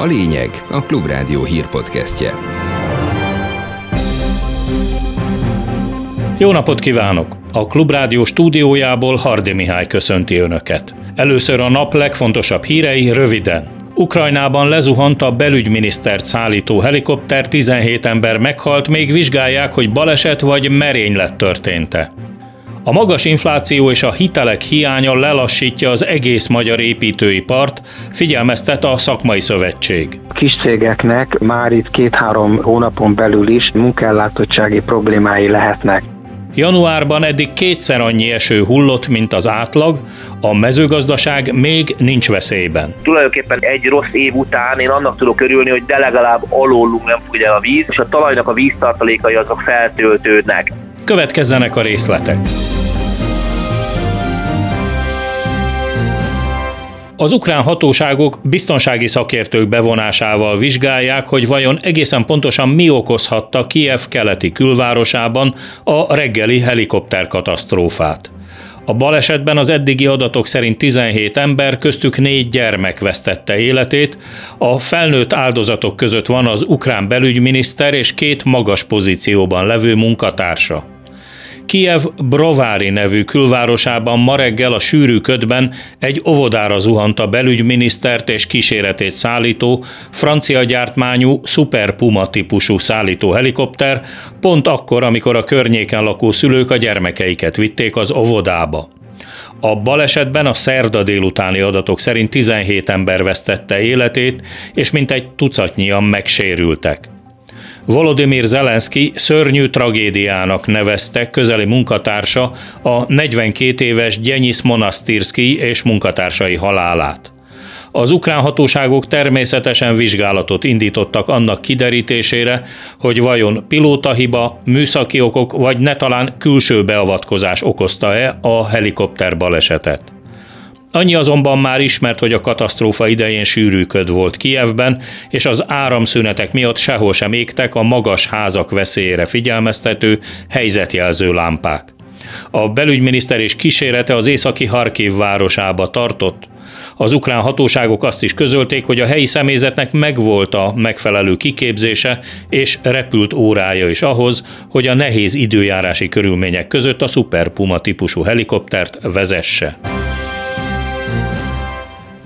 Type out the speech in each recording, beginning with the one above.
A lényeg a Klubrádió hírpodcastje. Jó napot kívánok! A Klubrádió stúdiójából Hardi Mihály köszönti Önöket. Először a nap legfontosabb hírei röviden. Ukrajnában lezuhant a belügyminisztert szállító helikopter, 17 ember meghalt, még vizsgálják, hogy baleset vagy merénylet történte. A magas infláció és a hitelek hiánya lelassítja az egész magyar építőipart, figyelmeztet a szakmai szövetség. A kis cégeknek már itt két-három hónapon belül is munkellátottsági problémái lehetnek. Januárban eddig kétszer annyi eső hullott, mint az átlag, a mezőgazdaság még nincs veszélyben. Tulajdonképpen egy rossz év után én annak tudok örülni, hogy de legalább alólunk nem fog el a víz, és a talajnak a víztartalékai azok feltöltődnek. Következzenek a részletek. Az ukrán hatóságok biztonsági szakértők bevonásával vizsgálják, hogy vajon egészen pontosan mi okozhatta Kiev keleti külvárosában a reggeli helikopterkatasztrófát. A balesetben az eddigi adatok szerint 17 ember, köztük négy gyermek vesztette életét. A felnőtt áldozatok között van az ukrán belügyminiszter és két magas pozícióban levő munkatársa. Kiev Brovári nevű külvárosában ma reggel a sűrű ködben egy óvodára zuhant a belügyminisztert és kíséretét szállító, francia gyártmányú Super Puma típusú szállító helikopter, pont akkor, amikor a környéken lakó szülők a gyermekeiket vitték az óvodába. A balesetben a szerda délutáni adatok szerint 17 ember vesztette életét, és mintegy tucatnyian megsérültek. Volodymyr Zelenszky szörnyű tragédiának nevezte közeli munkatársa a 42 éves Gyenyis Monasztirszki és munkatársai halálát. Az ukrán hatóságok természetesen vizsgálatot indítottak annak kiderítésére, hogy vajon pilótahiba, műszaki okok vagy ne külső beavatkozás okozta-e a helikopter balesetet. Annyi azonban már ismert, hogy a katasztrófa idején sűrűköd volt Kievben, és az áramszünetek miatt sehol sem égtek a magas házak veszélyére figyelmeztető helyzetjelző lámpák. A belügyminiszter és kísérete az északi Harkiv városába tartott. Az ukrán hatóságok azt is közölték, hogy a helyi személyzetnek megvolt a megfelelő kiképzése és repült órája is ahhoz, hogy a nehéz időjárási körülmények között a Super Puma típusú helikoptert vezesse.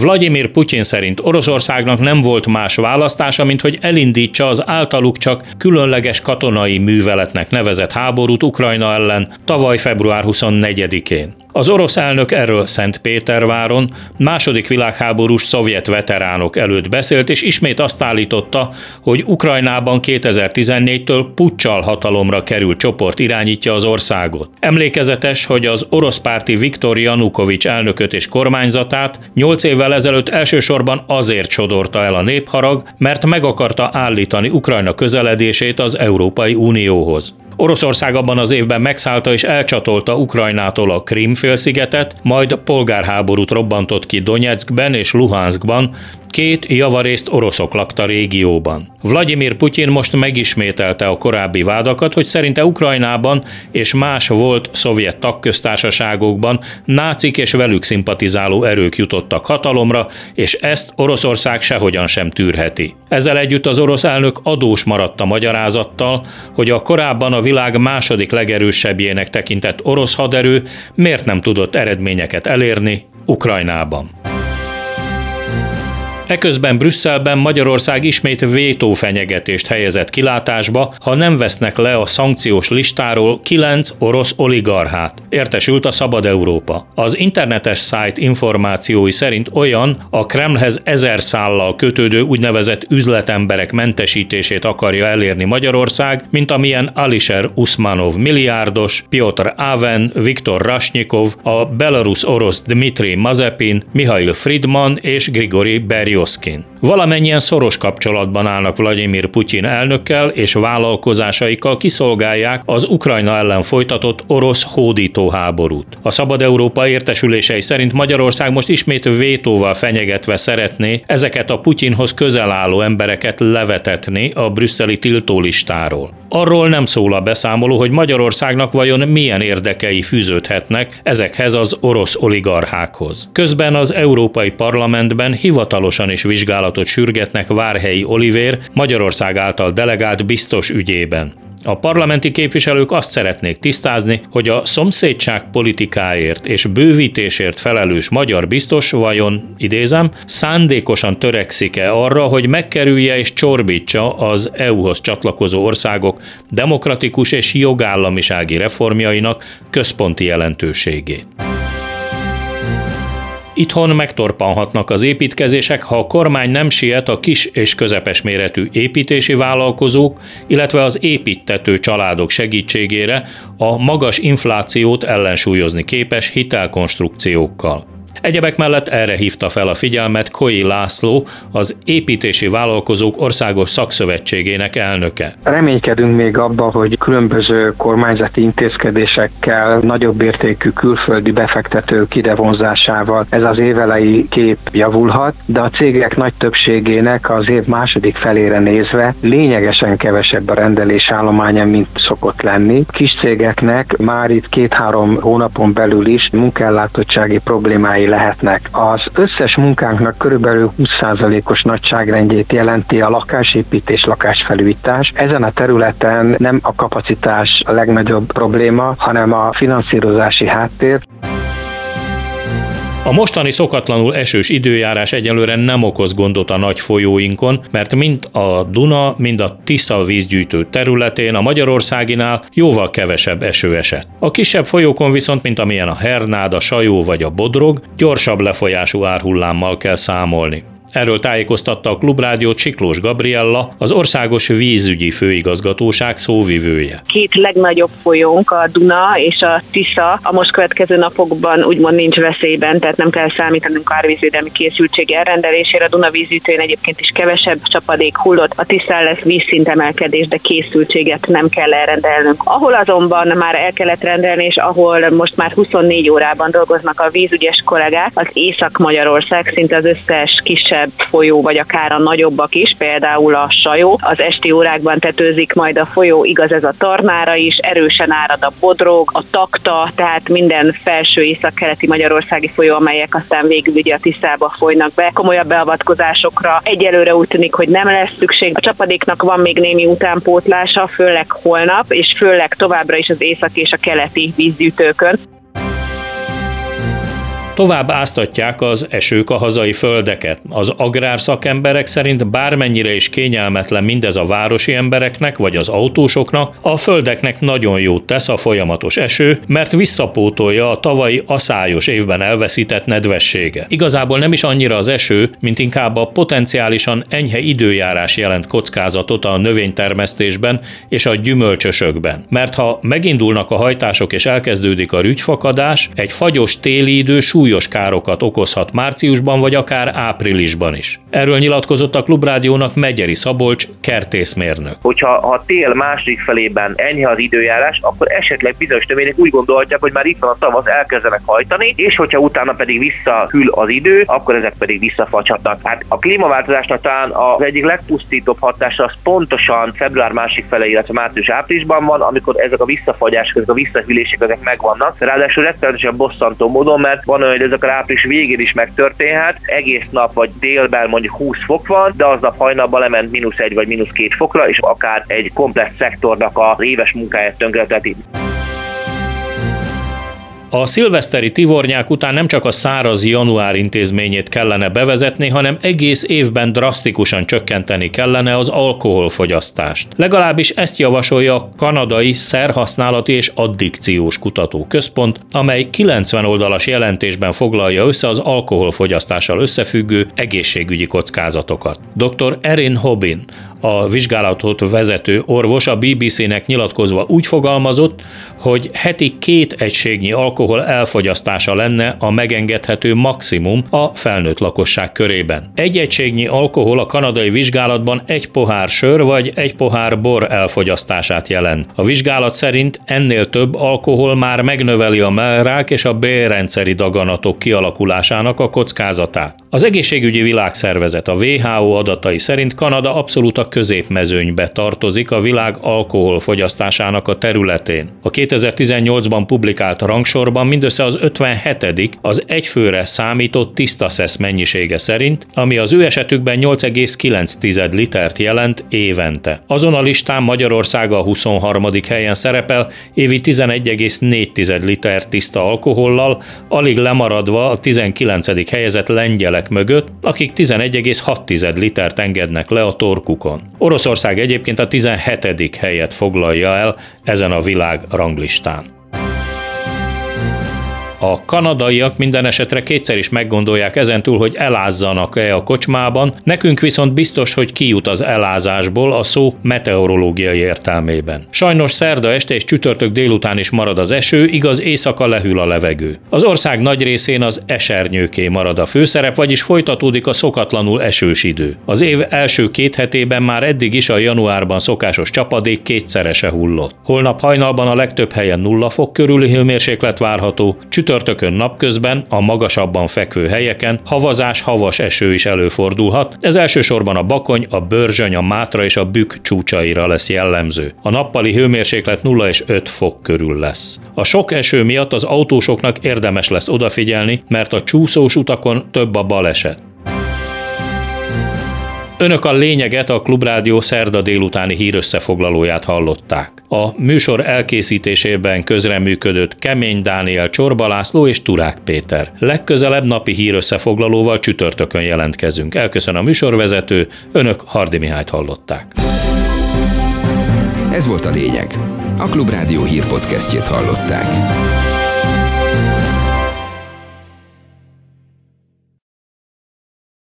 Vladimir Putyin szerint Oroszországnak nem volt más választása, mint hogy elindítsa az általuk csak különleges katonai műveletnek nevezett háborút Ukrajna ellen tavaly február 24-én. Az orosz elnök erről Szentpéterváron második világháborús szovjet veteránok előtt beszélt, és ismét azt állította, hogy Ukrajnában 2014-től puccsal hatalomra került csoport irányítja az országot. Emlékezetes, hogy az orosz párti Viktor Janukovics elnököt és kormányzatát 8 évvel ezelőtt elsősorban azért sodorta el a népharag, mert meg akarta állítani Ukrajna közeledését az Európai Unióhoz. Oroszország abban az évben megszállta és elcsatolta Ukrajnától a Krim-félszigetet, majd polgárháborút robbantott ki Donetskben és Luhanskban, Két javarészt oroszok lakta régióban. Vladimir Putyin most megismételte a korábbi vádakat, hogy szerinte Ukrajnában és más volt szovjet tagköztársaságokban nácik és velük szimpatizáló erők jutottak hatalomra, és ezt Oroszország sehogyan sem tűrheti. Ezzel együtt az orosz elnök adós maradt a magyarázattal, hogy a korábban a világ második legerősebbjének tekintett orosz haderő miért nem tudott eredményeket elérni Ukrajnában. Eközben Brüsszelben Magyarország ismét vétófenyegetést helyezett kilátásba, ha nem vesznek le a szankciós listáról kilenc orosz oligarchát. Értesült a Szabad Európa. Az internetes szájt információi szerint olyan a Kremlhez ezer szállal kötődő úgynevezett üzletemberek mentesítését akarja elérni Magyarország, mint amilyen Alisher Usmanov milliárdos, Piotr Aven, Viktor Rasnyikov, a belarus-orosz Dmitri Mazepin, Mihail Friedman és Grigori your skin. Valamennyien szoros kapcsolatban állnak Vladimir Putyin elnökkel és vállalkozásaikkal kiszolgálják az Ukrajna ellen folytatott orosz hódító háborút. A Szabad Európa értesülései szerint Magyarország most ismét vétóval fenyegetve szeretné ezeket a Putyinhoz közel álló embereket levetetni a brüsszeli tiltólistáról. Arról nem szól a beszámoló, hogy Magyarországnak vajon milyen érdekei fűződhetnek ezekhez az orosz oligarchákhoz. Közben az Európai Parlamentben hivatalosan is vizsgálat vizsgálatot sürgetnek Várhelyi Olivér, Magyarország által delegált biztos ügyében. A parlamenti képviselők azt szeretnék tisztázni, hogy a szomszédság politikáért és bővítésért felelős magyar biztos vajon, idézem, szándékosan törekszik-e arra, hogy megkerülje és csorbítsa az EU-hoz csatlakozó országok demokratikus és jogállamisági reformjainak központi jelentőségét. Itthon megtorpanhatnak az építkezések, ha a kormány nem siet a kis és közepes méretű építési vállalkozók, illetve az építető családok segítségére a magas inflációt ellensúlyozni képes hitelkonstrukciókkal. Egyebek mellett erre hívta fel a figyelmet Koi László, az Építési Vállalkozók Országos Szakszövetségének elnöke. Reménykedünk még abban, hogy különböző kormányzati intézkedésekkel, nagyobb értékű külföldi befektetők idevonzásával ez az évelei kép javulhat, de a cégek nagy többségének az év második felére nézve lényegesen kevesebb a rendelés állománya, mint szokott lenni. Kis cégeknek már itt két-három hónapon belül is munkellátottsági problémái lehetnek. Az összes munkánknak körülbelül 20%-os nagyságrendjét jelenti a lakásépítés, lakásfelújítás. Ezen a területen nem a kapacitás a legnagyobb probléma, hanem a finanszírozási háttér. A mostani szokatlanul esős időjárás egyelőre nem okoz gondot a nagy folyóinkon, mert mind a Duna, mind a Tisza vízgyűjtő területén a Magyarországinál jóval kevesebb eső esett. A kisebb folyókon viszont, mint amilyen a Hernád, a Sajó vagy a Bodrog, gyorsabb lefolyású árhullámmal kell számolni. Erről tájékoztatta a Klubrádió Csiklós Gabriella, az Országos Vízügyi Főigazgatóság szóvivője. Két legnagyobb folyónk, a Duna és a Tisza, a most következő napokban úgymond nincs veszélyben, tehát nem kell számítanunk árvízvédelmi készültség elrendelésére. A Duna vízütőjén egyébként is kevesebb csapadék hullott, a Tiszán lesz vízszintemelkedés, de készültséget nem kell elrendelnünk. Ahol azonban már el kellett rendelni, és ahol most már 24 órában dolgoznak a vízügyes kollégák, az Észak-Magyarország szinte az összes kisebb kisebb folyó, vagy akár a nagyobbak is, például a Sajó. Az esti órákban tetőzik majd a folyó, igaz ez a Tarnára is, erősen árad a Bodrog, a Takta, tehát minden felső észak-keleti magyarországi folyó, amelyek aztán végül ugye a Tiszába folynak be. Komolyabb beavatkozásokra egyelőre úgy tűnik, hogy nem lesz szükség. A csapadéknak van még némi utánpótlása, főleg holnap, és főleg továbbra is az észak és a keleti vízgyűjtőkön. Tovább áztatják az esők a hazai földeket. Az agrárszakemberek szerint bármennyire is kényelmetlen mindez a városi embereknek vagy az autósoknak, a földeknek nagyon jót tesz a folyamatos eső, mert visszapótolja a tavalyi aszályos évben elveszített nedvessége. Igazából nem is annyira az eső, mint inkább a potenciálisan enyhe időjárás jelent kockázatot a növénytermesztésben és a gyümölcsösökben. Mert ha megindulnak a hajtások és elkezdődik a rügyfakadás, egy fagyos téli idő súly súlyos károkat okozhat márciusban vagy akár áprilisban is. Erről nyilatkozott a Klubrádiónak Megyeri Szabolcs kertészmérnök. Hogyha ha tél második felében enyhe az időjárás, akkor esetleg bizonyos növények úgy gondolhatják, hogy már itt van a tavasz, elkezdenek hajtani, és hogyha utána pedig visszahűl az idő, akkor ezek pedig visszafacsatnak. Hát a klímaváltozásnak talán az egyik legpusztítóbb hatása az pontosan február másik fele, illetve március-áprilisban van, amikor ezek a visszafagyások, ezek a visszahűlések ezek megvannak. Ráadásul rettenetesen bosszantó módon, mert van olyan, hogy ezek a április végén is megtörténhet, egész nap vagy délben mondjuk 20 fok van, de aznap hajnalban lement mínusz egy vagy mínusz két fokra, és akár egy komplex szektornak az éves munkáját tönkreteti. A szilveszteri tivornyák után nem csak a száraz január intézményét kellene bevezetni, hanem egész évben drasztikusan csökkenteni kellene az alkoholfogyasztást. Legalábbis ezt javasolja a kanadai szerhasználati és addikciós kutatóközpont, amely 90 oldalas jelentésben foglalja össze az alkoholfogyasztással összefüggő egészségügyi kockázatokat. Dr. Erin Hobin, a vizsgálatot vezető orvos a BBC-nek nyilatkozva úgy fogalmazott, hogy heti két egységnyi alkohol elfogyasztása lenne a megengedhető maximum a felnőtt lakosság körében. Egy egységnyi alkohol a kanadai vizsgálatban egy pohár sör vagy egy pohár bor elfogyasztását jelent. A vizsgálat szerint ennél több alkohol már megnöveli a mellrák és a bélrendszeri daganatok kialakulásának a kockázatát. Az egészségügyi világszervezet a WHO adatai szerint Kanada abszolút a középmezőnybe tartozik a világ alkoholfogyasztásának a területén. A 2018-ban publikált rangsorban mindössze az 57 az egyfőre számított tiszta szesz mennyisége szerint, ami az ő esetükben 8,9 litert jelent évente. Azon a listán Magyarország a 23. helyen szerepel, évi 11,4 liter tiszta alkohollal, alig lemaradva a 19. helyezett lengyelek mögött, akik 11,6 litert engednek le a torkukon. Oroszország egyébként a 17. helyet foglalja el ezen a világ ranglistán. A kanadaiak minden esetre kétszer is meggondolják ezentúl, hogy elázzanak-e a kocsmában, nekünk viszont biztos, hogy kijut az elázásból a szó meteorológiai értelmében. Sajnos szerda este és csütörtök délután is marad az eső, igaz éjszaka lehűl a levegő. Az ország nagy részén az esernyőké marad a főszerep, vagyis folytatódik a szokatlanul esős idő. Az év első két hetében már eddig is a januárban szokásos csapadék kétszerese hullott. Holnap hajnalban a legtöbb helyen nulla fok körüli hőmérséklet várható, Csütörtökön napközben a magasabban fekvő helyeken havazás, havas eső is előfordulhat. Ez elsősorban a Bakony, a Börzsöny, a Mátra és a Bükk csúcsaira lesz jellemző. A nappali hőmérséklet 0 és 5 fok körül lesz. A sok eső miatt az autósoknak érdemes lesz odafigyelni, mert a csúszós utakon több a baleset. Önök a lényeget a Klubrádió szerda délutáni hírösszefoglalóját hallották. A műsor elkészítésében közreműködött Kemény Dániel Csorba László és Turák Péter. Legközelebb napi hírösszefoglalóval csütörtökön jelentkezünk. Elköszön a műsorvezető, önök Hardi Mihályt hallották. Ez volt a lényeg. A Klubrádió hírpodcastjét hallották.